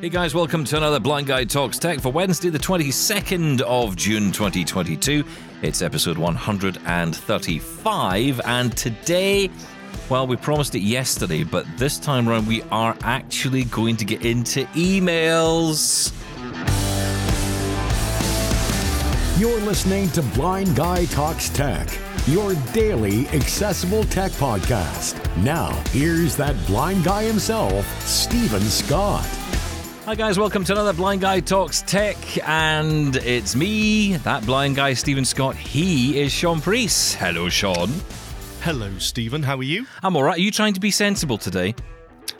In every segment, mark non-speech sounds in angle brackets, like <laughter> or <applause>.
Hey guys, welcome to another Blind Guy Talks Tech for Wednesday, the 22nd of June 2022. It's episode 135, and today, well, we promised it yesterday, but this time around we are actually going to get into emails. You're listening to Blind Guy Talks Tech, your daily accessible tech podcast. Now, here's that blind guy himself, Steven Scott. Hi guys, welcome to another Blind Guy Talks Tech, and it's me, that blind guy, Steven Scott. He is Shaun Preece. Hello, Sean. Hello, Steven. How are you? I'm all right. Are you trying to be sensible today?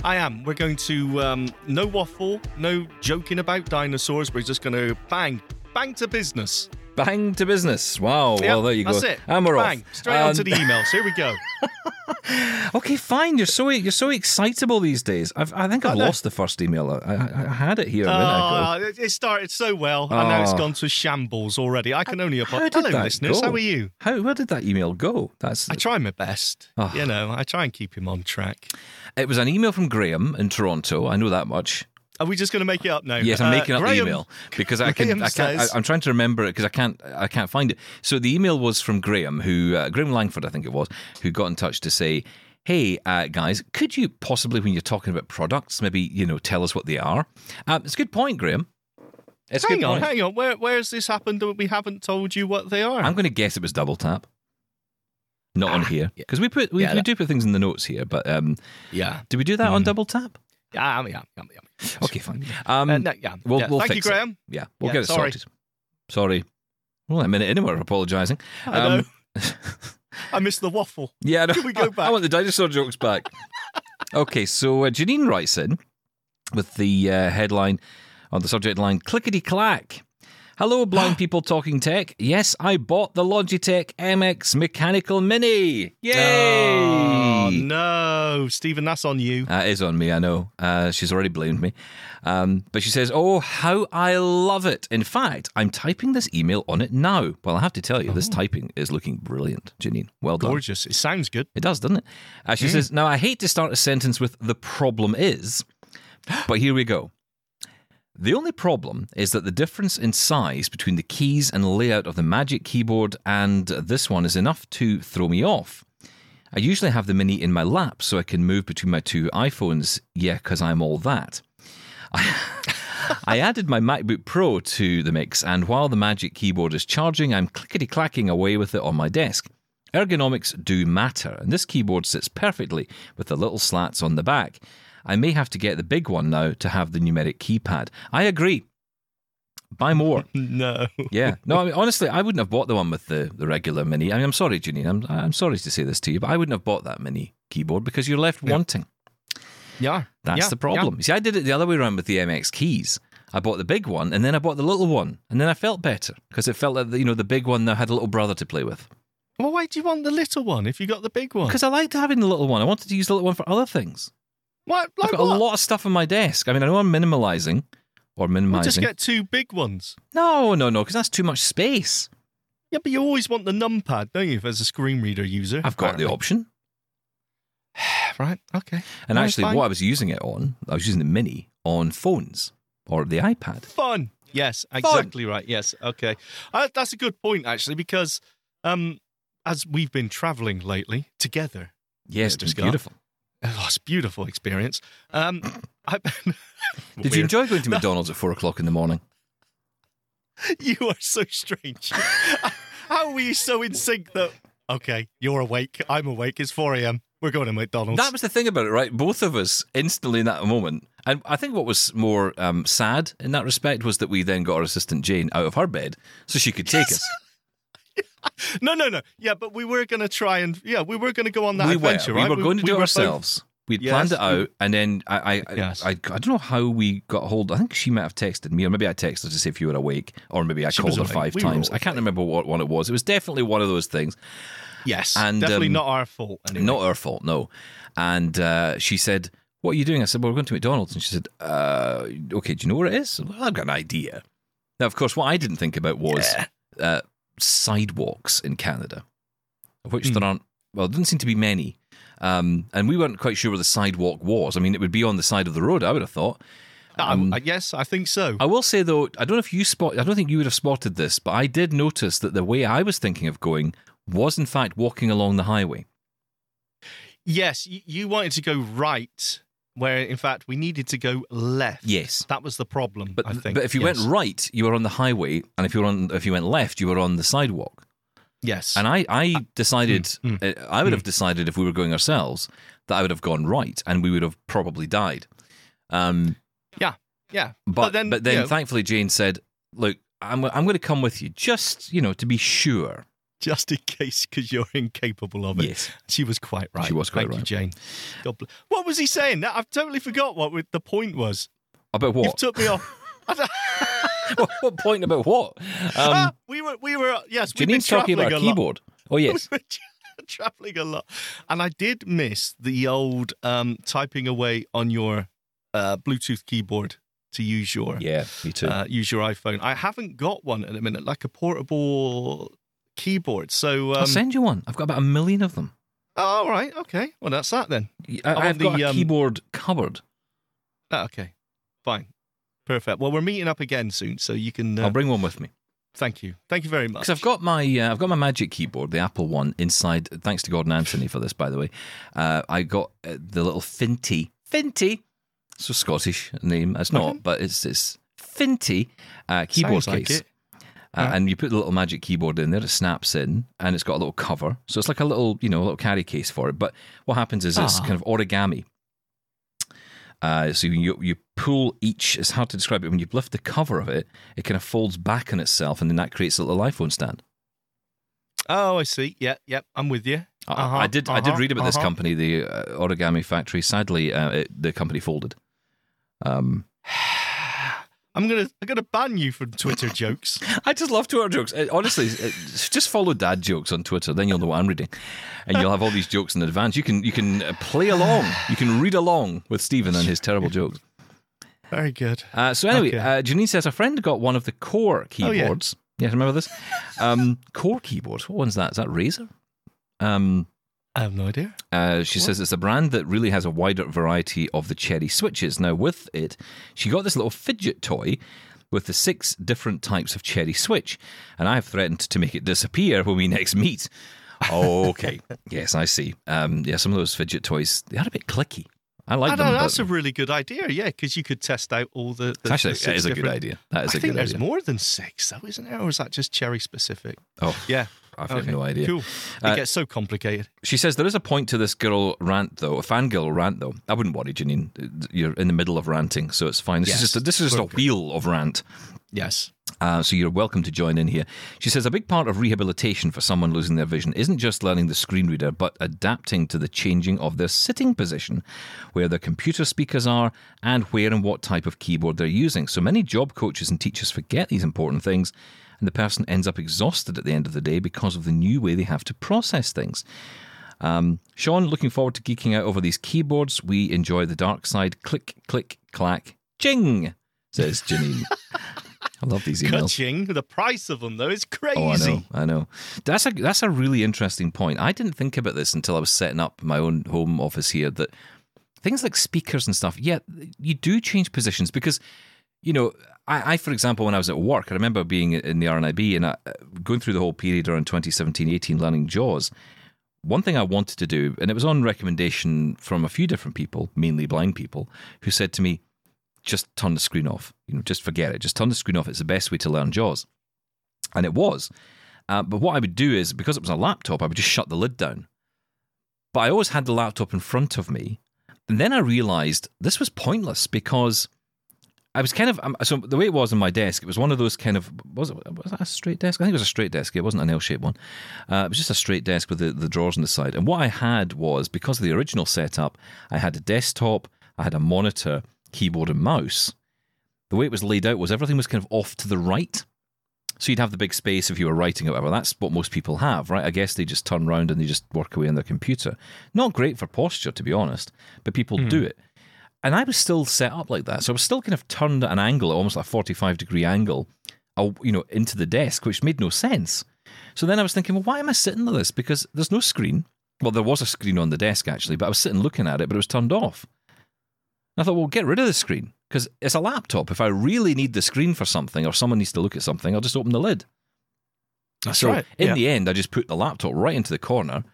I am. We're going to um, no waffle, no joking about dinosaurs. We're just going to bang, bang to business. Bang to business. Wow. Yep, well, there you go. That's it. And we're bang, off. straight Um, onto the emails. Here we go. <laughs> Okay, fine. You're so you're so excitable these days. I've, I think I've I lost the first email. I, I, I had it here a minute ago. Oh, it started so well, and now it's gone to shambles already. I can only apologize. Hello, listeners. go? How are you? How where did that email go? That's I try my best. Oh. You know, I try and keep him on track. it was an email from Graham in Toronto. I know that much. Are we just going to make it up now? Yes, I'm Uh, making up Graham- the email because I can. Graham I can't. says- I, am trying to remember it because I can't. I can't find it. So the email was from Graham, who uh, Graham Langford, I think it was, who got in touch to say, "Hey uh, guys, could you possibly, when you're talking about products, maybe you know tell us what they are?" Um, it's a good point, Graham. It's Hang good on, point. hang on. Where, where's this happened that we haven't told you what they are? I'm going to guess it was double tap. Not on Ah, here because we put we, Yeah, we that- do put things in the notes here, but um, yeah. did we do that on Mm. double tap? Yeah, yeah, yeah, yeah. Okay, fine. Um, Uh, no, yeah. we'll- yeah. we'll Thank you, fix it. Graham. yeah, we'll yeah, get it sorry. sorted. Sorry. Well, a minute anyway. Apologising. I know. <laughs> I missed the waffle. <laughs> Yeah, no, Can we go back? <laughs> I want the dinosaur jokes back. okay, so uh, Janine writes in with the uh, headline on the subject line Clickety clack. Hello, blind <gasps> people talking tech. Yes, I bought the Logitech MX Mechanical Mini. Yay! Oh, no, Steven, that's on you. That is on me, I know. Uh, she's already blamed me. Um, but she says, Oh, how I love it. In fact, I'm typing this email on it now. Well, I have to tell you, this typing is looking brilliant, Janine. Well done. Gorgeous. It sounds good. It does, doesn't it? Uh, she says, Now, I hate to start a sentence with the problem is, but here we go. The only problem is that the difference in size between the keys and layout of the Magic Keyboard and this one is enough to throw me off. I usually have the Mini in my lap so I can move between my two iPhones. Yeah, because I'm all that. <laughs> I added my MacBook Pro to the mix, and while the Magic Keyboard is charging, I'm clickety clacking away with it on my desk. Ergonomics do matter, and this keyboard sits perfectly with the little slats on the back. I may have to get the big one now to have the numeric keypad. I agree. Buy more. <laughs> No. Yeah. No, I mean, honestly, I wouldn't have bought the one with the, the regular mini. I mean, I'm sorry, Janine. I'm, I'm sorry to say this to you, but I wouldn't have bought that mini keyboard because you're left wanting. Yeah. That's yeah, the problem. You See, I did it the other way around with the MX keys. I bought the big one and then I bought the little one, and then I felt better because it felt like the, you know the big one now had a little brother to play with. Well, why do you want the little one if you got the big one? Because I liked having the little one. I wanted to use the little one for other things. What? I've got what? a lot of stuff on my desk. I mean, I know I'm minimalizing or Well, minimizing. just get two big ones. No, no, no, because that's too much space. Yeah, but you always want the numpad, don't you, as a screen reader user? I've got the option. <sighs> Right. Okay. And No, actually, fine. what I was using it on, I was using the mini on phones or the iPad. Fun. Yes, exactly right. Yes. Okay. Uh, that's a good point, actually, because um, as we've been traveling lately together, Yes, it's beautiful. <laughs> oh, it's a beautiful experience. Um, I, Did you enjoy going to McDonald's at four o'clock in the morning? <laughs> You are so strange. <laughs> How were you so in sync that? Okay, you're awake. I'm awake. It's 4 a.m. We're going to McDonald's. That was the thing about it, right? Both of us instantly in that moment. And I think what was more um, sad in that respect was that we then got our assistant Jane out of her bed so she could take us. <laughs> no, no, no. Yeah, but we were going to try and yeah, we were going to go on that we adventure. were. right? We were going to do it were both- ourselves. We'd Yes. planned it out, and then I, I, I, Yes. I, I don't know how we got hold. I think she might have texted me, or maybe I texted her to see if you were awake, or maybe I She called her awake. five We times. I can't remember what one it was. It was definitely one of those things. Yes, And, definitely um, not our fault. Anyway. Not our fault, no. And uh, she said, "What are you doing?" I said, "Well, we're going to McDonald's." And she said, uh, "Okay, do you know where it is?" Well, I've got an idea. Now, of course, what I didn't think about was uh, sidewalks in Canada, of which Hmm. there aren't. Well, there didn't seem to be many, um, and we weren't quite sure where the sidewalk was. I mean, it would be on the side of the road. I would have thought. Um, I, yes, I think so. I will say though, I don't know if you spot. I don't think you would have spotted this, but I did notice that the way I was thinking of going was in fact walking along the highway. Yes, you, you wanted to go right, where in fact we needed to go left. Yes. that was the problem. But I think. but if you Yes. went right, you were on the highway, and if you were on if you went left, you were on the sidewalk. Yes, And I I decided mm, uh, I would have decided if we were going ourselves that I would have gone right, and we would have probably died. Um, yeah, yeah. but then, but then you know, thankfully Jane said, "Look, I'm I'm going to come with you, just you know to be sure." just in case, because you're incapable of it. Yes. She was quite right. She was quite Thank you, right. Jane. God bless. What was he saying? I've totally forgot what the point was. About what? took me off. <laughs> <laughs> What, what point about what? Ah, Um, <laughs> we were, we were, yes, Janine's talking about a a lot. keyboard. Oh <laughs> yes, We were traveling a lot, and I did miss the old um, typing away on your uh, Bluetooth keyboard to use your yeah, me too. uh, use your iPhone. I haven't got one at the minute, like a portable keyboard. So, I'll um, send you one. I've got about a million of them. oh, all right, okay. Well, that's that then. I, I've got the, a um, keyboard cupboard. Ah, okay, fine, perfect. Well, we're meeting up again soon, so you can. Uh, I'll bring one with me. thank you, thank you very much. Because I've got my uh, I've got my Magic keyboard, the Apple one, inside. Thanks to Gordon Anthony for this, by the way. Uh, I got uh, the little Fintie Fintie. It's a Scottish name. It's not, Okay. but it's it's Fintie uh, keyboard Sounds like case. it. Uh, Yeah. and you put the little magic keyboard in there, it snaps in, and it's got a little cover. So it's like a little, you know, a little carry case for it. But what happens is it's Ah. kind of origami. Uh, so you you pull each. It's hard to describe it. When you lift the cover of it, it kind of folds back on itself, and then that creates a little iPhone stand. Oh, I see. Yeah, yeah, I'm with you. I- Uh-huh, I did I did uh-huh, read about this uh-huh. company, the uh, Origami Factory. Sadly, uh, it, the company folded. Um, I'm gonna I'm gonna ban you from Twitter <laughs> jokes. I just love Twitter jokes. Uh, honestly, uh, just follow dad jokes on Twitter, then you'll know what I'm reading, and you'll have all these jokes in advance. You can you can uh, play along, you can read along with Steven and his terrible jokes. Very good. Uh, so anyway, Okay. uh, Janine says a friend got one of the Core Oh, yeah. keyboards. yeah. remember this? Um, core keyboards. What one's that? Is that Razer? Um, I have no idea. Uh, she says it's a brand that really has a wider variety of the cherry switches. Now, with it, she got this little fidget toy with the six different types of cherry switch, and I have threatened to make it disappear when we <laughs> next meet. Okay, <laughs> yes, I see. Um, yeah, some of those fidget toys they are a bit clicky. I like I them. know, that's a really good idea. Yeah, because you could test out all the. the actually, that is six a good idea. That is I a think there's more than six, though, isn't there? Or is that just cherry specific? Oh, Yeah, I've got okay, no idea. Cool. It Uh, gets so complicated. She says there is a point to this girl rant, though, a fangirl rant, though. I wouldn't worry, Janine. You're in the middle of ranting, so it's fine. This Yes, is just a, this is just a wheel of rant. Yes. Uh, so you're welcome to join in here. She says a big part of rehabilitation for someone losing their vision isn't just learning the screen reader, but adapting to the changing of their sitting position, where their computer speakers are, and where and what type of keyboard they're using. So many job coaches and teachers forget these important things, and the person ends up exhausted at the end of the day because of the new way they have to process things. Um, Shaun, looking forward to geeking out over these keyboards. We enjoy the dark side. Click, click, clack, jing, says Janine. I love these emails. Ka-ching. The price of them, though, is crazy. Oh, I know, I know. That's a that's a really interesting point. I didn't think about this until I was setting up my own home office here. That things like speakers and stuff, yeah, you do change positions because, you know, I, I for example, when I was at work, I remember being in the RNIB and I, going through the whole period around 2017, 18, learning JAWS. One thing I wanted to do, and it was on recommendation from a few different people, mainly blind people, who said to me, just turn the screen off. You know, just forget it. Just turn the screen off. It's the best way to learn JAWS. And it was. Uh, but what I would do is, because it was a laptop, I would just shut the lid down. But I always had the laptop in front of me. And then I realized this was pointless because I was kind of. Um, so the way it was on my desk, it was one of those kind of. Was it was that a straight desk? I think it was a straight desk. It wasn't an L shaped one. Uh, it was just a straight desk with the, the drawers on the side. And what I had was, because of the original setup, I had a desktop, I had a monitor, keyboard, and mouse. The way it was laid out was everything was kind of off to the right. So you'd have the big space if you were writing or whatever. That's what most people have, right? I guess they just turn around and they just work away on their computer. Not great for posture, to be honest, but people do it. And I was still set up like that. So I was still kind of turned at an angle, almost like a 45 degree angle, you know, into the desk, which made no sense. So then I was thinking, well, why am I sitting like this? Because there's no screen. Well, there was a screen on the desk actually, but I was sitting looking at it, but it was turned off. And I thought, well, get rid of the screen. because it's a laptop. If I really need the screen for something or someone needs to look at something, I'll just open the lid. That's so right. in yeah. the end, I just put the laptop right into the corner,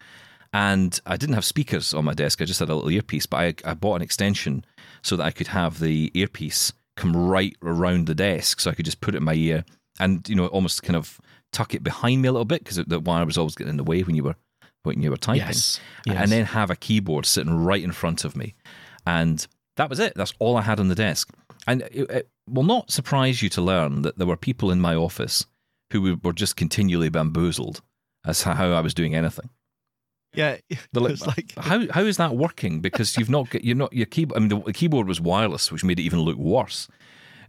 and I didn't have speakers on my desk. I just had a little earpiece, but I, I bought an extension so that I could have the earpiece come right around the desk, so I could just put it in my ear and you know almost kind of tuck it behind me a little bit because the wire was always getting in the way when you were when you were typing, yes. yes. and then have a keyboard sitting right in front of me, and that was it. That's all I had on the desk, and it, it will not surprise you to learn that there were people in my office who were just continually bamboozled as to how I was doing anything. Yeah, like, it's <laughs> like how how is that working? Because you've not got you're not your keyboard. I mean, the keyboard was wireless, which made it even look worse.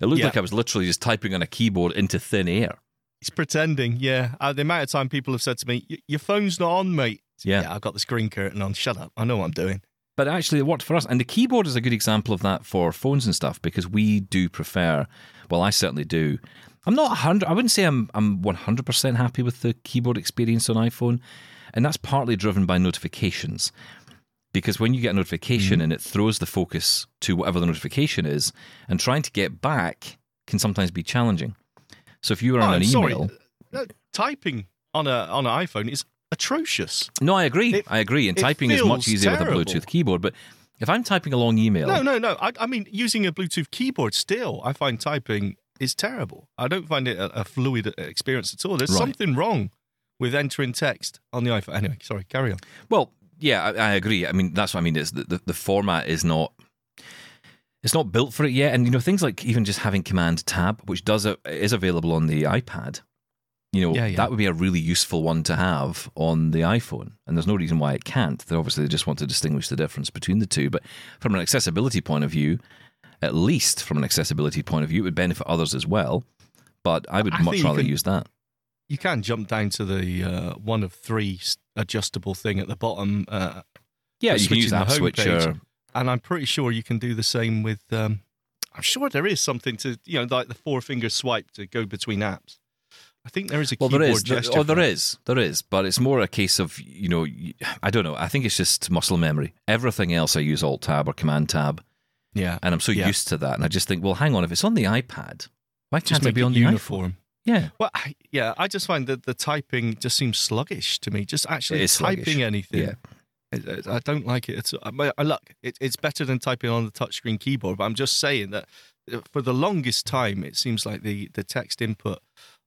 It looked Yeah. like I was literally just typing on a keyboard into thin air. he's pretending. Yeah, uh, the amount of time people have said to me, "Your phone's not on, mate." Yeah. I've got the screen curtain on. Shut up. I know what I'm doing. But actually, it worked for us. And the keyboard is a good example of that for phones and stuff because we do prefer. Well, I certainly do. I'm not hundred. I wouldn't say I'm I'm 100 percent happy with the keyboard experience on iPhone, and that's partly driven by notifications. Because when you get a notification and it throws the focus to whatever the notification is, and trying to get back can sometimes be challenging. So if you Oh, on an sorry. email, Uh, typing on a on an iPhone is atrocious. no, I agree. It- I agree. And typing is much easier with a. Bluetooth keyboard. But if I'm typing a long email, No, no, no. I, I mean, using a Bluetooth keyboard still, I find typing is terrible. I don't find it a, a fluid experience at all. There's Right. something wrong with entering text on the iPhone. Anyway, sorry, carry on. Well, yeah, I, I agree. I mean, that's what I mean. Is the, the, the format is not it's not built for it yet, and you know things like even just having Command Tab, which does it is available on the iPad. You know Yeah, yeah. that would be a really useful one to have on the iPhone, and there's no reason why it can't. They obviously they just want to distinguish the difference between the two, but from an accessibility point of view, at least from an accessibility point of view, it would benefit others as well. But I would I much rather can- use that. You can jump down to the uh, one of three adjustable thing at the bottom, uh, Yeah, you can use the App Switcher. and I'm pretty sure you can do the same with. Um, I'm sure there is something to you know like the four finger swipe to go between apps. I think there is a Well, keyboard there is. There, gesture. oh, there it. is. There is. But it's more a case of, you know, I don't know. I think it's just muscle memory. Everything else I use Alt Tab or Command Tab, Yeah, and I'm so Yeah. used to that. And I just think, well, hang on, if it's on the iPad, why just can't it make be it on the uniform. iPhone? Yeah. Well, I, yeah, I just find that the typing just seems sluggish to me. Just actually typing sluggish. anything. Yeah. I don't like it. It's, I, I look, it, it's better than typing on the touchscreen keyboard, but I'm just saying that uh, for the longest time, it seems like the, the text input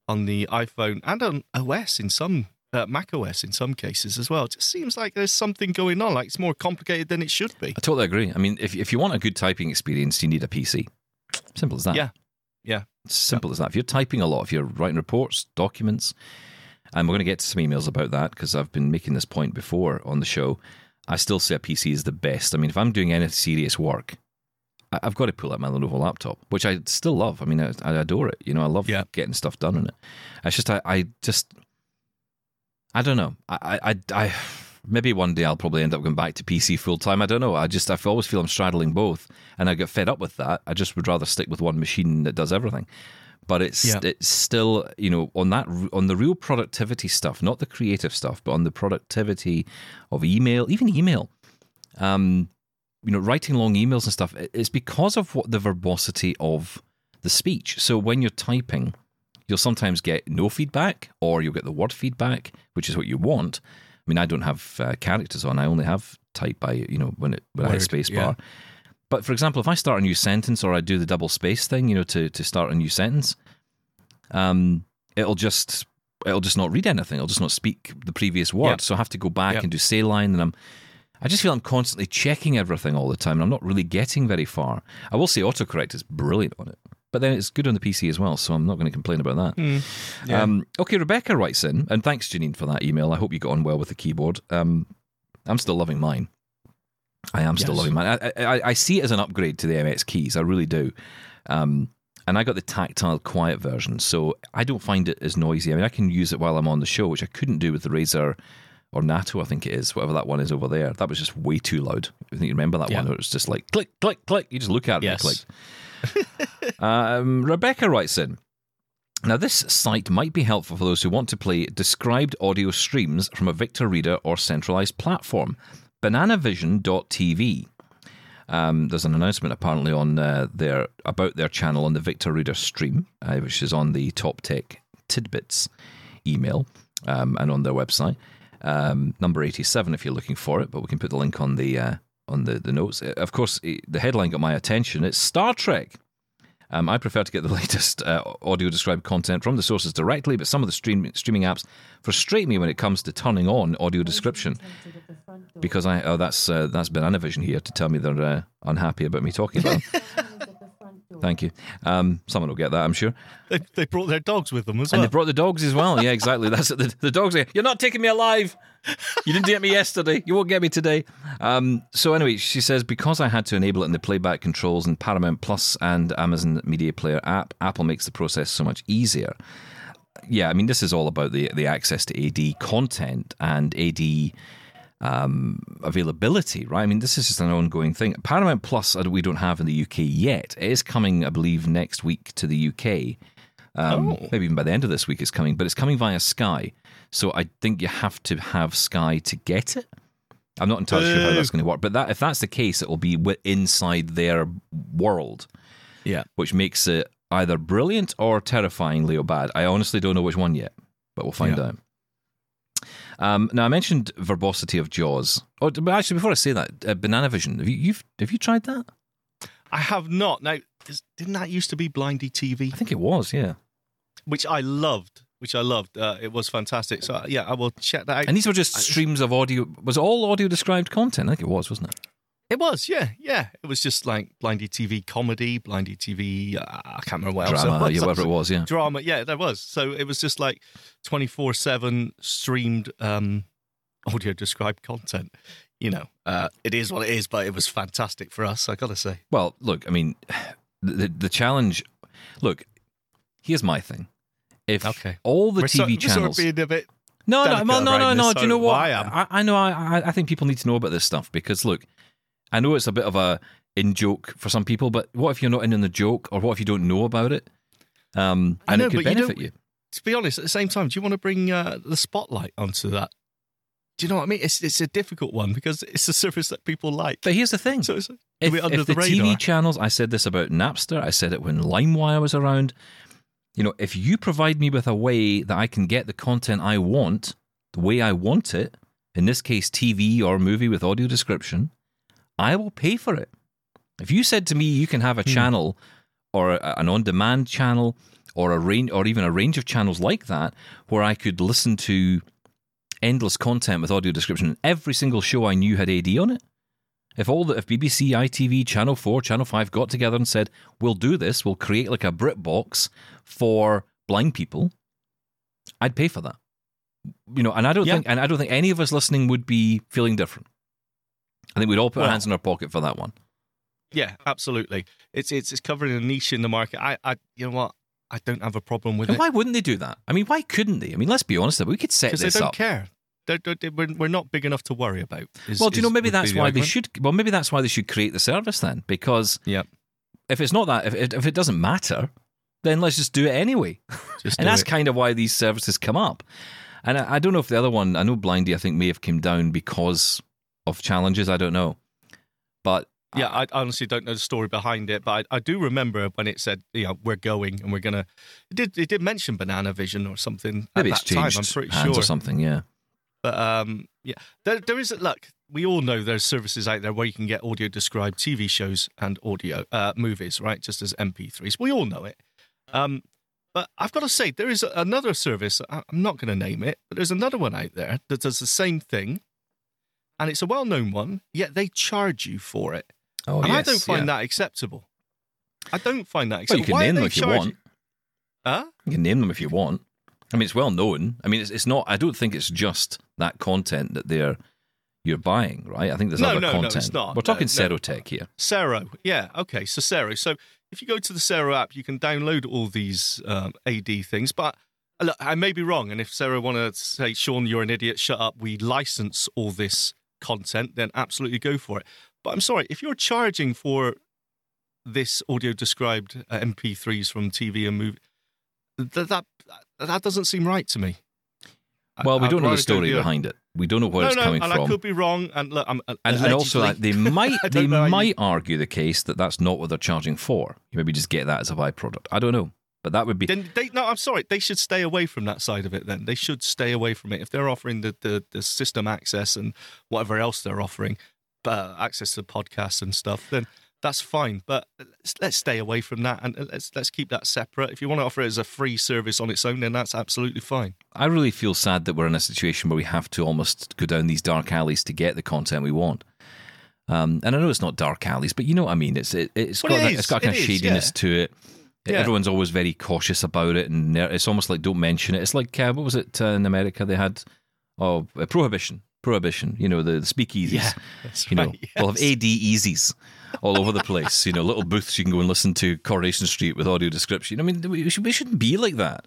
on the iPhone and on OS in some, uh, Mac OS in some cases as well, It just seems like there's something going on. Like it's more complicated than it should be. I totally agree. I mean, if, if you want a good typing experience, you need a PC. Simple as that. Yeah. Yeah. It's simple as that. If you're typing a lot, if you're writing reports, documents, and we're going to get to some emails about that because I've been making this point before on the show. I still say a PC is the best. I mean, if I'm doing any serious work, I've got to pull out my Lenovo laptop, which I still love. I mean, I, I adore it. You know, I love Yeah. getting stuff done on it. It's just, I, I just, I don't know. I, I, I, I maybe one day I'll probably end up going back to PC full time. I don't know. I just, I always feel I'm straddling both, and I get fed up with that. I just would rather stick with one machine that does everything. But it's Yeah. it's still you know on that on the real productivity stuff, not the creative stuff, but on the productivity of email, even email. Um, you know, writing long emails and stuff. It's because of what the verbosity of the speech. So when you're typing, you'll sometimes get no feedback, or you'll get the word feedback, which is what you want. I mean, I don't have uh, characters on; I only have type by you know when it when I hit Word, space yeah. bar. But for example, if I start a new sentence or I do the double space thing, you know, to to start a new sentence, um, it'll just it'll just not read anything. It'll just not speak the previous word. Yep. So I have to go back Yep. and do say line, and I'm. I just feel I'm constantly checking everything all the time, and I'm not really getting very far. I will say autocorrect is brilliant on it, but then it's good on the PC as well, so I'm not going to complain about that. Hmm. Yeah. Um, okay, Rebecca writes in, and thanks, Janine, for that email. I hope you got on well with the keyboard. Um, I'm still loving mine. I am still Yes. loving mine. I, I, I see it as an upgrade to the MX keys. I really do. Um, and I got the tactile quiet version, so I don't find it as noisy. I mean, I can use it while I'm on the show, which I couldn't do with the Razer Ornata, I think it is, whatever that one is over there. That was just way too loud. I think you remember that Yeah. one where it was just like click, click, click. You just look at it Yes. and click. <laughs> um, Rebecca writes in. Now, this site might be helpful for those who want to play described audio streams from a Victor Reader or centralized platform. Bananavision.tv. Um, there's an announcement apparently on uh, their about their channel on the Victor Reader stream, uh, which is on the Top Tech Tidbits email um, and on their website. Um, number 87 if you're looking for it, but we can put the link on the uh, on the, the notes. Uh, Of course, the headline got my attention. It's Star Trek. Um, I prefer to get the <laughs> latest uh, audio described content from the sources directly, but some of the stream, streaming apps frustrate me when it comes to turning on audio description because I oh that's uh, that's Banana Vision here to tell me they're uh, unhappy about me talking about. <laughs> Thank you. Um, someone will get that, I'm sure. They, they brought their dogs with them as And well. And they brought the dogs as well. Yeah, exactly. That's it. The, the dogs are, you're not taking me alive. You didn't get me yesterday. You won't get me today. Um, so, anyway, she says, because I had to enable it in the playback controls in Paramount Plus and Amazon Media Player app, Apple makes the process so much easier. Yeah, I mean, this is all about the, the access to AD content and AD um, availability, right? I mean, this is just an ongoing thing. Paramount Plus, uh, we don't have in the UK yet. It is coming, I believe, next week to the UK. Um, Oh. Maybe even by the end of this week it's coming, but it's coming via Sky. So I think you have to have Sky to get it. I'm not entirely sure how that's going to work, but that if that's the case, it will be inside their world, yeah. which makes it either brilliant or terrifyingly bad. I honestly don't know which one yet, but we'll find Yeah. out. Um, now I mentioned verbosity of Jaws. Oh, but actually, before I say that, uh, Banana Vision. Have you you've, have you tried that? I have not. Now, is- didn't that used to be Blindy TV? I think it was, yeah. Which I loved. Which I loved. Uh, it was fantastic. So, uh, yeah, I will check that out. And these were just streams of audio. Was it all audio described content? I think it was, wasn't it? It was, yeah, yeah. It was just like Blindy TV comedy, Blindy TV. Uh, I can't remember what else. Drama, it was. yeah, whatever it was, yeah. Drama, yeah, there was. So it was just like twenty four seven streamed um, audio described content. You know, uh, it is what it is, but it was fantastic for us. I gotta say. Well, look, I mean, <sighs> the the challenge. Look, here's my thing. If Okay. all the we're TV we're channels, sort of being a bit. no, no, no, no, no. this, Do you know what? I am. I, I know. I, I think people need to know about this stuff because look, I know it's a bit of a in joke for some people, but what if you're not in on the joke, or what if you don't know about it? Um, and know, it could but you benefit you. To be honest, at the same time, do you want to bring uh, the spotlight onto that? Do you know what I mean? It's it's a difficult one because it's a service that people like. But here's the thing: So it's if, under if the, the. TV channels, I said this about Napster, I said it when LimeWire was around. You know, if you provide me with a way that I can get the content I want, the way I want it, in this case, TV or movie with audio description, I will pay for it. If you said to me, you can have a hmm. channel or a, an on-demand channel or a range, or even a range of channels like that, where I could listen to endless content with audio description, every single show I knew had AD on it. If all the if BBC, ITV, Channel Four, Channel Five got together and said, "We'll do this. We'll create like a BritBox for blind people," I'd pay for that. You know, and I don't Yeah. think, and I don't think any of us listening would be feeling different. I think we'd all put our hands in our pocket for that one. Yeah, absolutely. It's it's it's covering a niche in the market. I, I you know what? I don't have a problem with And it why wouldn't they do that? I mean, why couldn't they? I mean, let's be honest. We could set this because they don't up. care. They're, they're, we're, we're not big enough to worry about. is- Well, do you know? Maybe that's the why argument. they should. Well, maybe that's why they should create the service then, because Yeah, if it's not that, if it, if it doesn't matter, then let's just do it anyway. just <laughs> and that's it. kind of why these services come up. And I, I don't know if the other one, I know Blindy, I think may have come down because of challenges. I don't know, but Yeah, I honestly don't know the story behind it, but I, I do remember when it said, you know, we're going and we're gonna. It did it did mention Banana Vision or something maybe at it's that time? I'm pretty hands sure. or something. Yeah, But um, yeah, there there is look. We all know there's services out there where you can get audio described TV shows and audio uh, movies, right? Just as MP3s. We all know it. Um, but I've got to say, there is another service. I'm not going to name it, but there's another one out there that does the same thing, and it's a well-known one. Yet they charge you for it, oh and I don't find yeah. that acceptable. I don't find that Well, acceptable. you can Why name them if you want. Huh? You can name them if you want. I mean, it's well known. I mean, it's, it's not. I don't think it's just that content that they're you're buying, right? I think there's No, other no, no, content. it's not. We're talking No, no. Serotek here. Sero, yeah, okay. So Sero. So if you go to the Sero app, you can download all these um, AD things. But look, I may be wrong, and if Sero want to say, "Shaun, you're an idiot," shut up. We license all this content, then absolutely go for it. But I'm sorry, if you're charging for this audio described uh, MP3s from TV and movie, that that that doesn't seem right to me. Well, we I'd don't know the story behind it. We don't know where No, it's no, coming and from. I could be wrong. And look, I'm and, and also, like, they <laughs> might they don't know you- might argue the case that that's not what they're charging for. You maybe just get that as a byproduct. I don't know, but that would be Then they no, I'm sorry. They should stay away from that side of it. Then they should stay away from it. If they're offering the the, the system access and whatever else they're offering, uh, access to podcasts and stuff, then that's fine. But let's, let's stay away from that and let's let's keep that separate. If you want to offer it as a free service on its own, then that's absolutely fine. I really feel sad that we're in a situation where we have to almost go down these dark alleys to get the content we want. Um, and I know it's not dark alleys, but you know what I mean. It's it, it's Well, got it a, it's got a kind It of is, shadiness yeah. to it. Yeah. Everyone's always very cautious about it, and it's almost like don't mention it. It's like uh, what was it uh, in America? They had oh uh, prohibition, prohibition. You know the, the speakeasies. Yeah, you know right, they'll have. AD easies all over the place. You know little booths you can go and listen to Coronation Street with audio description. I mean we, should, we shouldn't be like that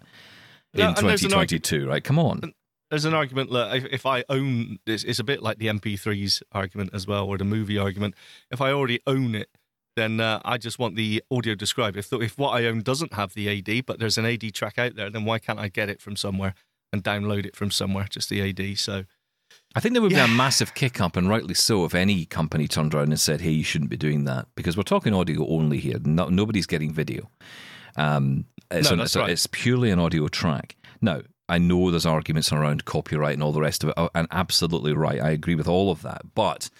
No, in and there's an argu- 2022, right? Come on. There's an argument that if, if I own this, it's a bit like the MP3s argument as well, or the movie argument. If I already own it, then uh, I just want the audio described. If if what I own doesn't have the AD, but there's an AD track out there, then why can't I get it from somewhere and download it from somewhere? Just the AD. So I think there would Yeah. be a massive kick up, and rightly so, if any company turned around and said, "Hey, you shouldn't be doing that," because we're talking audio only here. No, nobody's getting video. Um, it's, No, an- that's it's, a- right. it's purely an audio track. Now, I know there's arguments around copyright and all the rest of it, oh, and absolutely right. I agree with all of that, but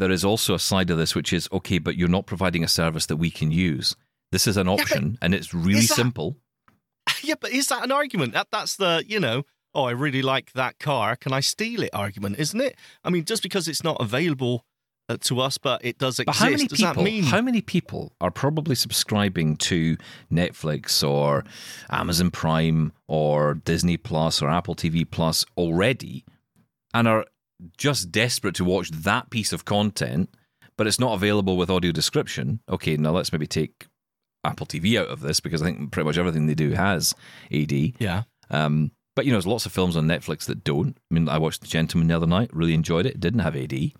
there is also a side of this which is okay, but you're not providing a service that we can use. This is an but option, and it's really that- simple. <laughs> yeah, but is that an argument? That that's the you know. Oh, I really like that car. Can I steal it? Argument, isn't it? I mean, just because it's not available uh, to us, but it does But exist. how many does people? mean? How many people are probably subscribing to Netflix or Amazon Prime or Disney Plus or Apple TV Plus already, and are just desperate to watch that piece of content, but it's not available with audio description? Okay, now let's maybe take Apple TV out of this because I think pretty much everything they do has AD. yeah. Um, but you know, there's lots of films on Netflix that don't. I mean, I watched The Gentlemen the other night, really enjoyed it. It didn't have AD.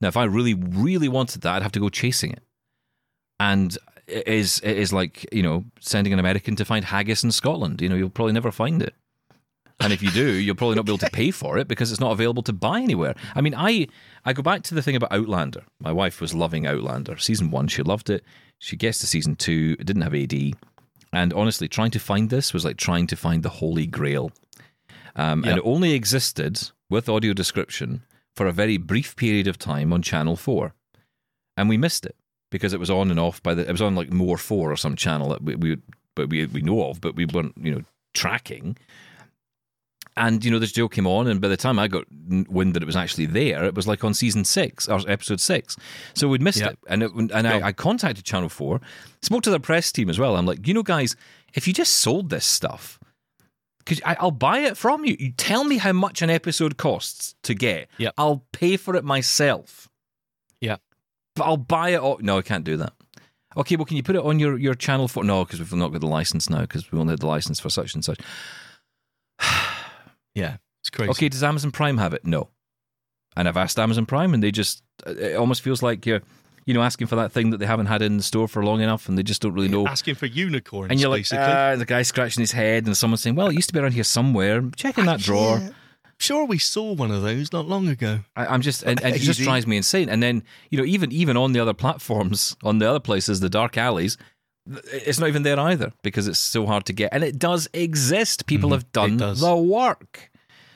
Now, if I really, really wanted that, I'd have to go chasing it. And it is it is like you know sending an American to find haggis in Scotland. You know, you'll probably never find it. And if you do, you'll probably not be able to pay for it because it's not available to buy anywhere. I mean, I I go back to the thing about Outlander. My wife was loving Outlander. Season one, she loved it. She gets to season two, it didn't have AD. And honestly, trying to find this was like trying to find the holy grail. Um, And it only existed with audio description for a very brief period of time on Channel 4. And we missed it because it was on and off by the, it was on like More 4 or some channel that we, we, but we, we know of, but we weren't, you know, tracking. And, you know, this joke came on, and by the time I got wind that it was actually there, it was like on season six or episode six. So we'd missed Yeah. it. And, it, and I, I contacted Channel 4, spoke to their press team as well. I'm like, you know, guys, if you just sold this stuff, because I'll buy it from you. You tell me how much an episode costs to get. Yeah, I'll pay for it myself. Yeah. But I'll buy it. All- no, I can't do that. Okay, well, can you put it on your, your channel for? No, because we've not got the license now, because we only had the license for such and such. Yeah, it's crazy. Okay, does Amazon Prime have it? No. And I've asked Amazon Prime, and they just, it almost feels like you're, you know, asking for that thing that they haven't had in the store for long enough, and they just don't really know. asking for unicorns, And you're like, basically. uh, the guy scratching his head, and someone saying, "Well, it used to be around here somewhere. Check in that drawer." Yeah. Sure, we saw one of those not long ago. I, I'm just, and, and it just drives me insane. And then, you know, even even on the other platforms, on the other places, the dark alleys, th- it's not even there either because it's so hard to get. And it does exist. People have done Mm-hmm. the work.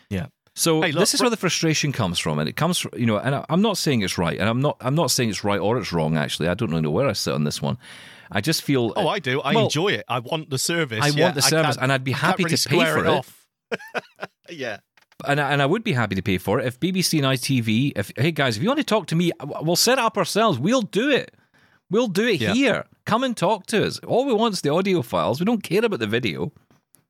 Yeah. So Hey, look, this is where the frustration comes from, and it comes from you know, and I, I'm not saying it's right, and I'm not I'm not saying it's right or it's wrong. Actually, I don't really know where I sit on this one. I just feel Oh, I do. I Well, enjoy it. I want the service. I yeah. want the service, and I'd be happy really to pay for it. off. <laughs> yeah. and I, and I would be happy to pay for it if BBC and ITV. If hey guys, if you want to talk to me, we'll set it up ourselves. We'll do it. We'll do it Yeah. here. Come and talk to us. All we want is the audio files. We don't care about the video.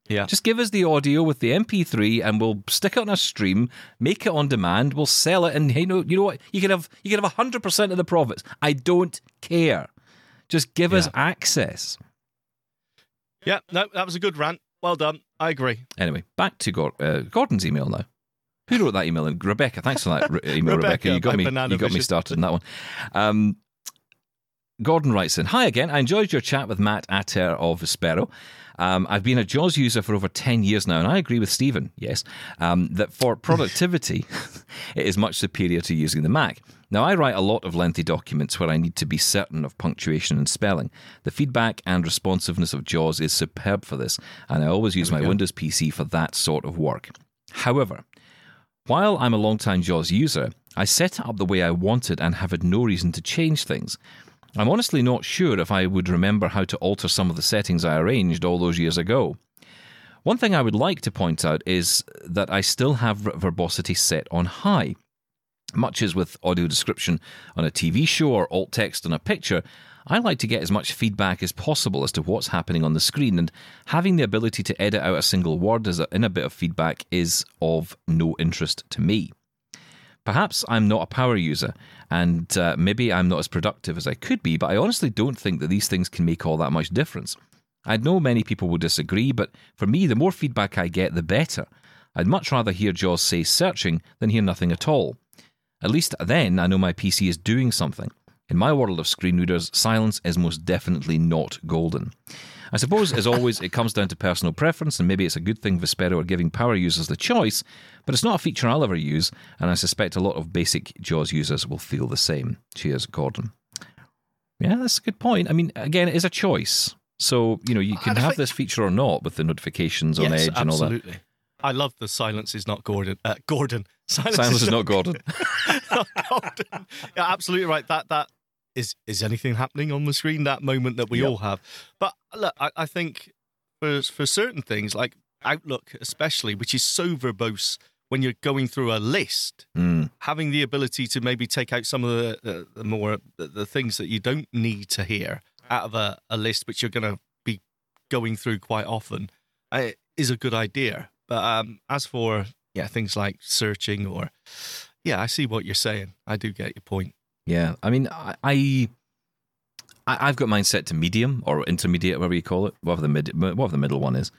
Yeah. Just give us the audio with the MP3, and we'll stick it on a stream, make it on demand. We'll sell it, and hey, no, you know what? You can have you can have hundred percent of the profits. I don't care. Just give us access. Yeah. No, that was a good rant. Well done. I agree. Anyway, back to Gor- uh, Gordon's email now. Who wrote that email? And Rebecca, thanks for that re- <laughs> email, Rebecca. Rebecca, You got me. You got me started on that one. Um, Gordon writes in Hi again. I enjoyed your chat with Matt Ater of Vispero. Um, I've been a JAWS user for over 10 years now, and I agree with Steven, yes, um, that for productivity, <laughs> it is much superior to using the Mac. Now, I write a lot of lengthy documents where I need to be certain of punctuation and spelling. The feedback and responsiveness of JAWS is superb for this, and I always use my go. Windows PC for that sort of work. However, while I'm a long-time JAWS user, I set it up the way I wanted and have had no reason to change things. I'm honestly not sure if I would remember how to alter some of the settings I arranged all those years ago. One thing I would like to point out is that I still have verbosity set on high. Much as with audio description on a TV show or alt text on a picture, I like to get as much feedback as possible as to what's happening on the screen, and having the ability to edit out a single word as a, in a bit of feedback is of no interest to me. Perhaps I'm not a power user, and uh, maybe I'm not as productive as I could be, but I honestly don't think that these things can make all that much difference. I know many people will disagree, but for me, the more feedback I get, the better. I'd much rather hear JAWS say searching than hear nothing at all. At least then I know my PC is doing something. In my world of screen readers, silence is most definitely not golden. I suppose, as always, it comes down to personal preference, and maybe it's a good thing Vispero are giving power users the choice, but it's not a feature I'll ever use, and I suspect a lot of basic JAWS users will feel the same. Cheers, Gordon. Yeah, that's a good point. I mean, again, it is a choice. So, you know, you can have this feature or not with the notifications on yes, Edge and all that. absolutely. I love the silence is not Gordon. Uh, Gordon. Silence, Silence is not Gordon. <laughs> not Gordon. Yeah, absolutely right. That that is is anything happening on the screen? That moment that we Yep. all have. But look, I, I think for for certain things like Outlook, especially, which is so verbose when you're going through a list, Mm, having the ability to maybe take out some of the, the, the more the, the things that you don't need to hear out of a, a list which you're going to be going through quite often uh, is a good idea but um, as for yeah things like searching or yeah i see what you're saying i do get your point yeah, I mean, I, I I've got mine set to medium or intermediate, whatever you call it, whatever the mid, whatever the middle one is.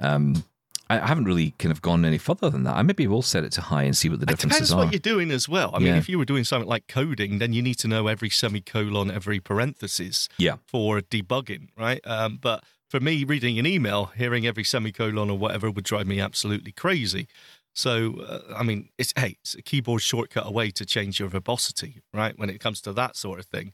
Um, I haven't really kind of gone any further than that. I maybe will set it to high and see what the it differences depends are. what you're doing as well i mean if you were doing something like coding then you need to know every semicolon every parenthesis Yeah. for debugging right um, but for me reading an email hearing every semicolon or whatever would drive me absolutely crazy so uh, i mean it's hey it's a keyboard shortcut away to change your verbosity right when it comes to that sort of thing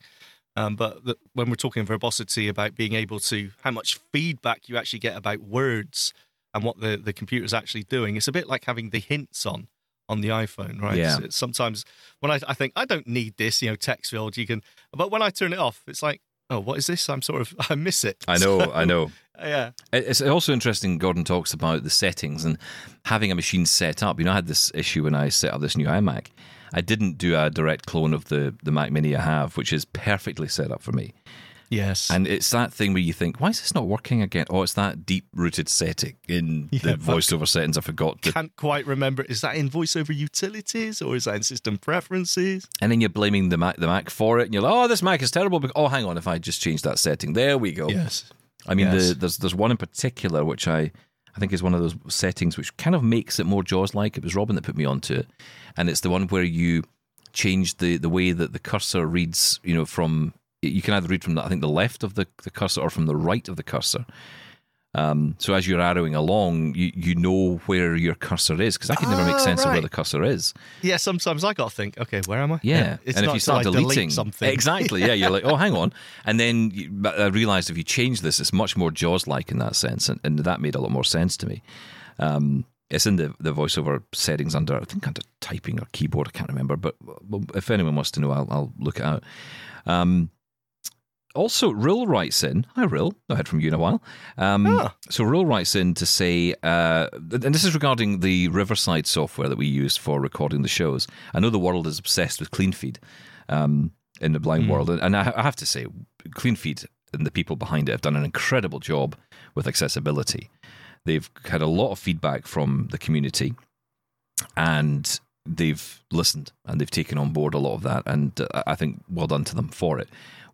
um, but the, when we're talking verbosity about being able to how much feedback you actually get about words and what the, the computer's actually doing, it's a bit like having the hints on on the iPhone, right? Yeah. So sometimes when I, I think I don't need this, you know, text field, you can, but when I turn it off, it's like, oh, what is this? I'm sort of, <laughs> I miss it. I know, So, I know. <laughs> Yeah. It's also interesting. Gordon talks about the settings and having a machine set up. You know, I had this issue when I set up this new iMac. I didn't do a direct clone of the the Mac Mini I have, which is perfectly set up for me. Yes. And it's that thing where you think, why is this not working again? Oh, it's that deep rooted setting in <laughs> Yeah, the voiceover settings. I forgot to. can't quite remember. Is that in voiceover utilities or is that in system preferences? And then you're blaming the Mac, the Mac for it, and you're like, oh, this Mac is terrible. Oh, hang on, if I just change that setting, there we go. Yes. I mean, Yes. the, there's there's one in particular which I I think is one of those settings which kind of makes it more Jaws like. It was Robin that put me onto it, and it's the one where you change the the way that the cursor reads. You know, from you can either read from the, I think the left of the, the cursor or from the right of the cursor. Um, so as you're arrowing along, you, you know where your cursor is because I can never make Oh, sense of where the cursor is. Yeah, sometimes I got to think, okay, where am I? Yeah, <laughs> It's and if you start till I delete deleting something. exactly, yeah, you're like, oh, hang on, <laughs> and then you, I realized if you change this, it's much more Jaws-like in that sense, and, and that made a lot more sense to me. Um, it's in the the voiceover settings under, I think under typing or keyboard, I can't remember, but if anyone wants to know, I'll, I'll look it out. Um, also, Rill writes in. Hi, Rill. Not heard from you in a while. Um, Ah. So, Rill writes in to say, uh, and this is regarding the Riverside software that we use for recording the shows. I know the world is obsessed with CleanFeed um, in the blind world, and I, I have to say, CleanFeed and the people behind it have done an incredible job with accessibility. They've had a lot of feedback from the community, and they've listened and they've taken on board a lot of that. And uh, I think well done to them for it.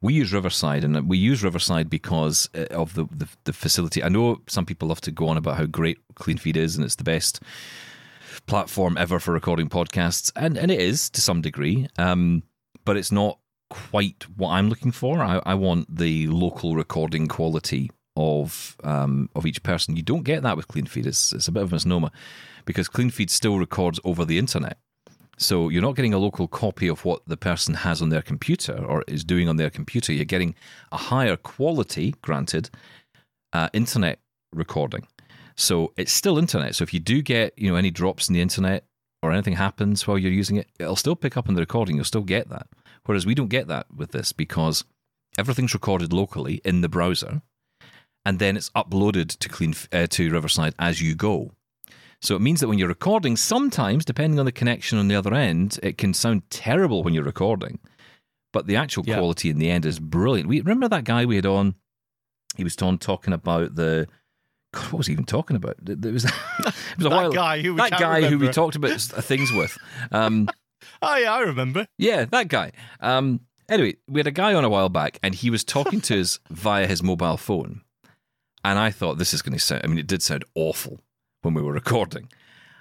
We use Riverside, and we use Riverside because uh, of the, the the facility. I know some people love to go on about how great CleanFeed is, and it's the best platform ever for recording podcasts, and and it is to some degree. Um, but it's not quite what I'm looking for. I, I want the local recording quality of um, of each person. You don't get that with CleanFeed. It's it's a bit of a misnomer because CleanFeed still records over the internet. So you're not getting a local copy of what the person has on their computer or is doing on their computer. You're getting a higher quality, granted, uh, internet recording. So it's still internet. So if you do get you know any drops in the internet or anything happens while you're using it, it'll still pick up in the recording. You'll still get that. Whereas we don't get that with this because everything's recorded locally in the browser, and then it's uploaded to clean uh, to Riverside as you go. So it means that when you're recording, sometimes, depending on the connection on the other end, it can sound terrible when you're recording. But the actual Yeah. quality in the end is brilliant. We remember that guy we had on. He was on talking about the. God, what was he even talking about? There was, <laughs> it was a That while. guy who we that guy who we talked about things with. Um, <laughs> Oh yeah, I remember. yeah, that guy. Um, anyway, we had a guy on a while back, and he was talking to us <laughs> via his mobile phone, and I thought this is going to sound. I mean, it did sound awful when we were <laughs> recording,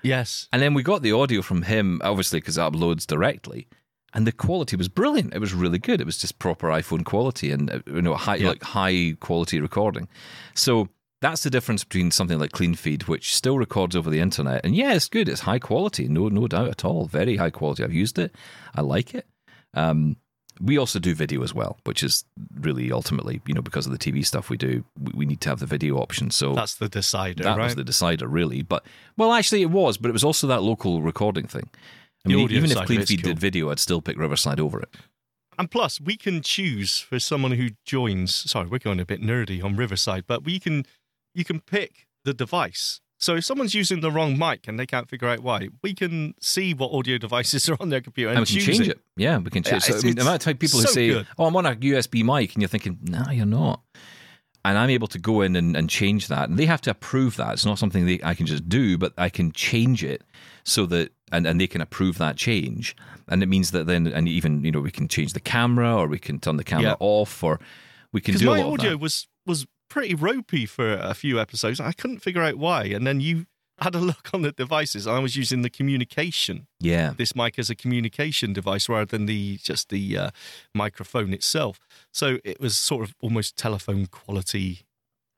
Yes. and then we got the audio from him, obviously because it uploads directly, and the quality was brilliant. It was really good. It was just proper iPhone quality and uh, you know high Yeah. like high quality recording. So. That's the difference between something like CleanFeed, which still records over the internet, and yeah, it's good. It's high quality, no, no doubt at all. Very high quality. I've used it. I like it. Um, we also do video as well, which is really ultimately, you know, because of the TV stuff we do, we, need to have the video option. So That's the decider, that right? was the decider, really. But well, actually, it was, but it was also that local recording thing. I The mean, even if CleanFeed cool. did video, I'd still pick Riverside over it. And plus, we can choose for someone who joins. Sorry, we're going a bit nerdy on Riverside, but we can you can pick the device. So if someone's using the wrong mic and they can't figure out why, we can see what audio devices <laughs> are on their computer and, And, we can change it. Yeah, we can Yeah, change. so, I mean, the amount of time people who say, good. "Oh, I'm on a USB mic," and you're thinking, "No, you're not." And I'm able to go in and, and change that, and they have to approve that. It's not something they, I can just do, but I can change it so that, and, and they can approve that change, and it means that then, and even you know, we can change the camera, or we can turn the camera Yeah. off, or we can do a my audio was was pretty ropey for a few episodes. I couldn't figure out why, and then you had a look on the devices. I was using the communication. Yeah, This mic as a communication device rather than the just the uh, microphone itself. So it was sort of almost telephone quality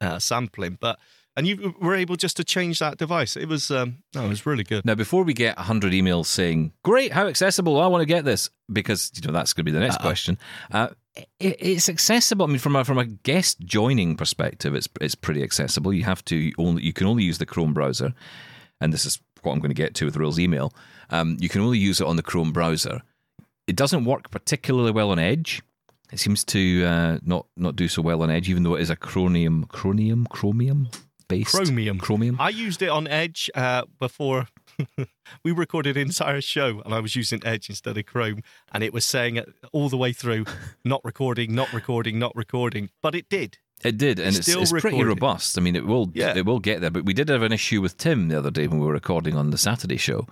uh, sampling, but. And you were able just to change that device. It was, um, no, it was really good. Now, before we get 100 emails saying, great, how accessible, I want to get this, because you know that's going to be the next Uh-uh. question. Uh, it's accessible. I mean, from a, from a guest joining perspective, it's it's pretty accessible. You have to only you can only use the Chrome browser, and this is what I'm going to get to with Will's email. Um, you can only use it on the Chrome browser. It doesn't work particularly well on Edge. It seems to uh, not not do so well on Edge, even though it is a Chromium Chromium Chromium based Chromium. Chromium. I used it on Edge uh, before we recorded an entire show, and I was using Edge instead of Chrome, and it was saying all the way through, not recording, not recording, not recording, but it did. It did, and it's, Still it's pretty robust. I mean, it will Yeah. it will get there. But we did have an issue with Tim the other day when we were recording on the Saturday show,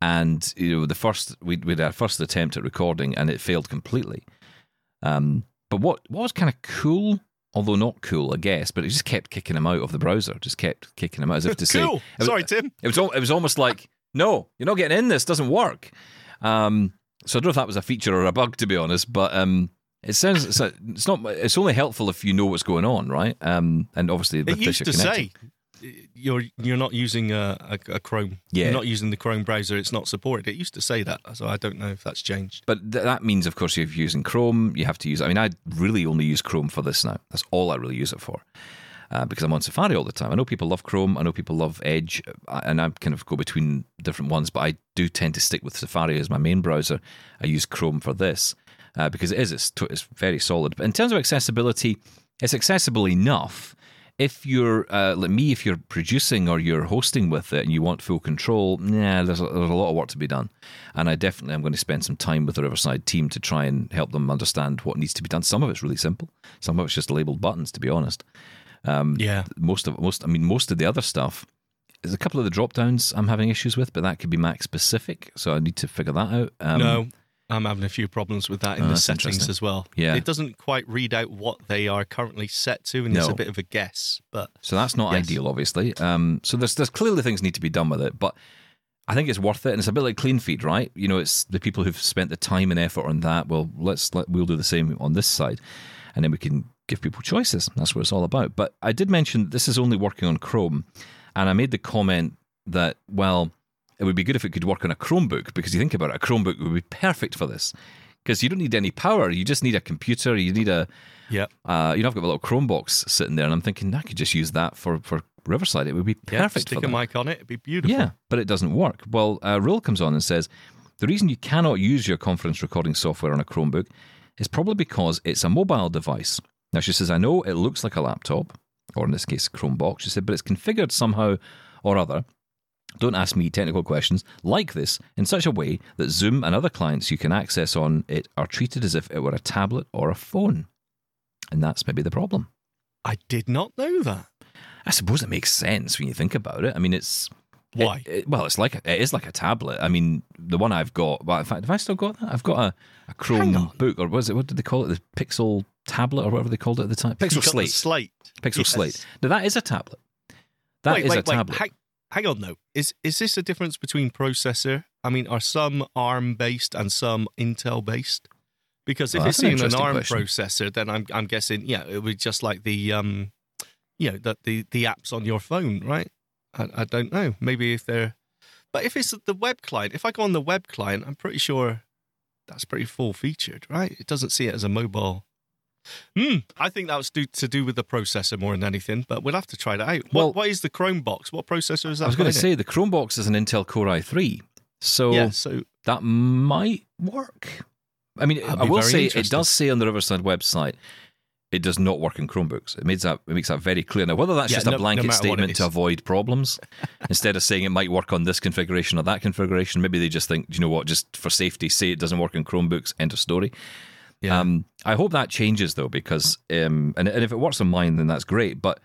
and you know the first we we had our first attempt at recording, and it failed completely. Um, but what what was kind of cool, although not cool, I guess, but it just kept kicking him out of the browser. Just kept kicking him out as if to say, cool. it was- Sorry, Tim. it was it was almost like, no, you're not getting in. This doesn't work. Um, so I don't know if that was a feature or a bug, to be honest. But um, it sounds it's, a, it's not. It's only helpful if you know what's going on, right? Um, and obviously, It used to connected. say you're you're not using a, a, a Chrome. Yeah. You're not using the Chrome browser. It's not supported. It used to say that, so I don't know if that's changed. But th- that means, of course, if you're using Chrome, you have to use. I mean, I really only use Chrome for this now. That's all I really use it for. Uh, because I'm on Safari all the time. I know people love Chrome. I know people love Edge, uh, and I kind of go between different ones. But I do tend to stick with Safari as my main browser. I use Chrome for this uh, because it is it's, t- it's very solid. But in terms of accessibility, it's accessible enough. If you're uh, like me, if you're producing or you're hosting with it and you want full control, yeah, there's a, there's a lot of work to be done. And I definitely am going to spend some time with the Riverside team to try and help them understand what needs to be done. Some of it's really simple. Some of it's just labeled buttons, to be honest. Um, Yeah. most of most, I mean, most of the other stuff. There's a couple of the drop downs I'm having issues with, but that could be Mac specific, so I need to figure that out. Um, no, I'm having a few problems with that in Oh, the settings as well. Yeah. It doesn't quite read out what they are currently set to, and it's a bit of a guess. But So that's not Yes. ideal, obviously. Um, so there's there's clearly things need to be done with it, but I think it's worth it, and it's a bit like CleanFeed, right? You know, it's the people who've spent the time and effort on that. Well, let's let, we'll do the same on this side, and then we can give people choices. That's what it's all about. But I did mention this is only working on Chrome, and I made the comment that well, it would be good if it could work on a Chromebook because you think about it, a Chromebook would be perfect for this because you don't need any power. You just need a computer. You need a Yeah. uh, you know, I've got a little Chromebox sitting there, and I'm thinking I could just use that for for Riverside. It would be Yeah, perfect Stick for a mic on it. It'd be beautiful. Yeah, but it doesn't work. Well, uh, Rule comes on and says the reason you cannot use your conference recording software on a Chromebook is probably because it's a mobile device. Now, she says, I know it looks like a laptop, or in this case, Chromebox. She said, but it's configured somehow or other. Don't ask me technical questions like this in such a way that Zoom and other clients you can access on it are treated as if it were a tablet or a phone. And that's maybe the problem. I did not know that. I suppose it makes sense when you think about it. I mean, it's Why? it- it- well, it's like it is like a tablet. I mean, the one I've got. Well, in fact, have I still got that? I've got a, a Chromebook, or was it? What did they call it? The Pixel tablet, or whatever they called it at the time. Pixel Slate. Slate. Pixel Yes. Slate. Now that is a tablet. That is wait, wait, a tablet. Wait, hang, on, though. Is is this a difference between processor? I mean, are some ARM based and some Intel based? Because if Oh, it's an ARM question. processor, then I'm I'm guessing, yeah, it would be just like the um, you know, the the, the apps on your phone, right? I, I don't know. Maybe if they're, but if it's the web client, if I go on the web client, I'm pretty sure that's pretty full featured, right? It doesn't see it as a mobile. Hmm. I think that was due, to do with the processor more than anything, but we'll have to try that out. Well- what, what is the Chromebox? What processor is that? I was going to say the Chromebox is an Intel Core i3, so yeah. So that might work. I mean, That'd I will say it does say on the Riverside website it does not work in Chromebooks. It makes that it makes that very clear. Now, whether that's Yeah, just a no- no blanket it statement to avoid problems, <laughs> instead of saying it might work on this configuration or that configuration, maybe they just think, do you know what, just for safety, say it doesn't work in Chromebooks. End of story. Yeah. Um, I hope that changes though, because um, and, and if it works on mine, then that's great. But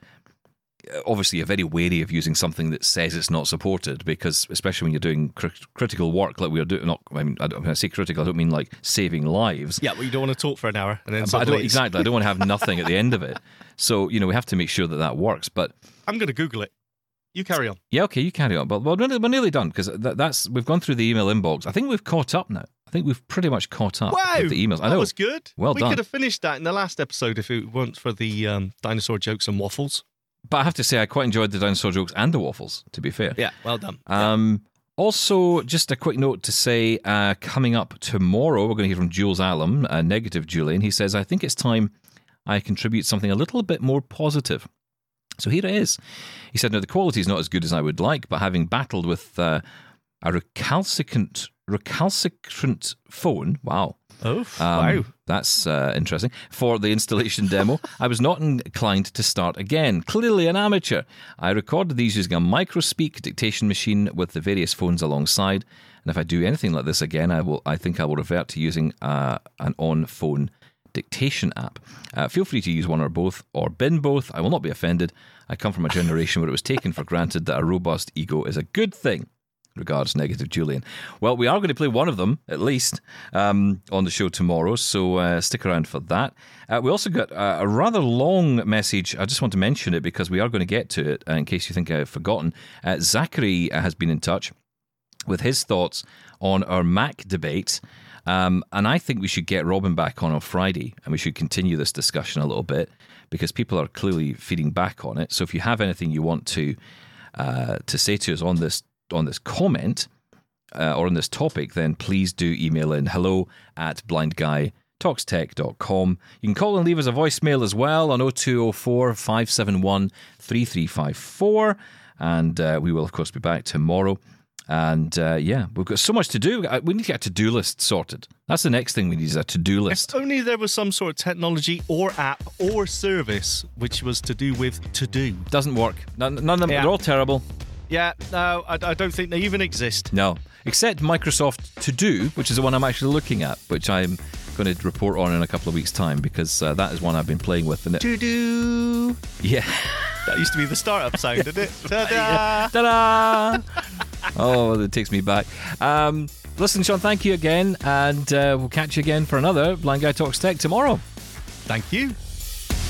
uh, obviously, you're very wary of using something that says it's not supported, because especially when you're doing cri- critical work like we are doing. Not, I mean, I don't, when I say critical, I don't mean like saving lives. yeah, well, you don't want to talk for an hour and then But I don't exactly. I don't want to have nothing at the end of it. So you know, we have to make sure that that works. But I'm going to Google it. You carry on. yeah, okay, you carry on. But well, we're we're nearly done because that, that's we've gone through the email inbox. I think we've caught up now. I think we've pretty much caught up Wow, with the emails. I that know. was good. Well we done. could have finished that in the last episode if it weren't for the um, dinosaur jokes and waffles. But I have to say, I quite enjoyed the dinosaur jokes and the waffles. To be fair, Yeah, well done. Um, also, just a quick note to say, uh, coming up tomorrow, we're going to hear from Jules Allen, uh, negative Julian. He says, I think it's time I contribute something a little bit more positive. So here it is. He said, Now, the quality is not as good as I would like, but having battled with uh, a recalcitrant, recalcitrant phone, wow. Oh, Um, wow. That's uh, interesting. For the installation demo, <laughs> I was not inclined to start again. Clearly an amateur. I recorded these using a microspeak dictation machine with the various phones alongside. And if I do anything like this again, I will. I think I will revert to using uh, an on-phone dictation app. Uh, feel free to use one or both, or bin both. I will not be offended. I come from a generation where it was taken for granted that a robust ego is a good thing. Regards, negative Julian. Well, we are going to play one of them at least um, on the show tomorrow, so uh, stick around for that. Uh, we also got uh, a rather long message. I just want to mention it because we are going to get to it uh, in case you think I've forgotten. Uh, Zachary has been in touch with his thoughts on our Mac debate. Um, and I think we should get Robin back on on Friday and we should continue this discussion a little bit because people are clearly feeding back on it. So if you have anything you want to uh, to say to us on this on this comment uh, or on this topic, then please do email in hello at blindguytalkstech.com. You can call and leave us a voicemail as well on 0204 571 3354. And uh, we will, of course, be back tomorrow. And uh, yeah, we've got so much to do. Uh, We need to get a to do list sorted. That's the next thing we need is a to do list. If only there was some sort of technology or app or service which was to do with to do. Doesn't work. None, none of them, Yeah. they're all terrible. Yeah, no, I, I don't think they even exist. No, except Microsoft To Do, which is the one I'm actually looking at, which I'm going to report on in a couple of weeks' time because uh, that is one I've been playing with. And it, To do. yeah, That used to be the startup sound, didn't it? <laughs> Ta-da! ta-da! oh, it takes me back. Um, listen, Shaun, thank you again, and uh, we'll catch you again for another Blind Guy Talks Tech tomorrow. Thank you.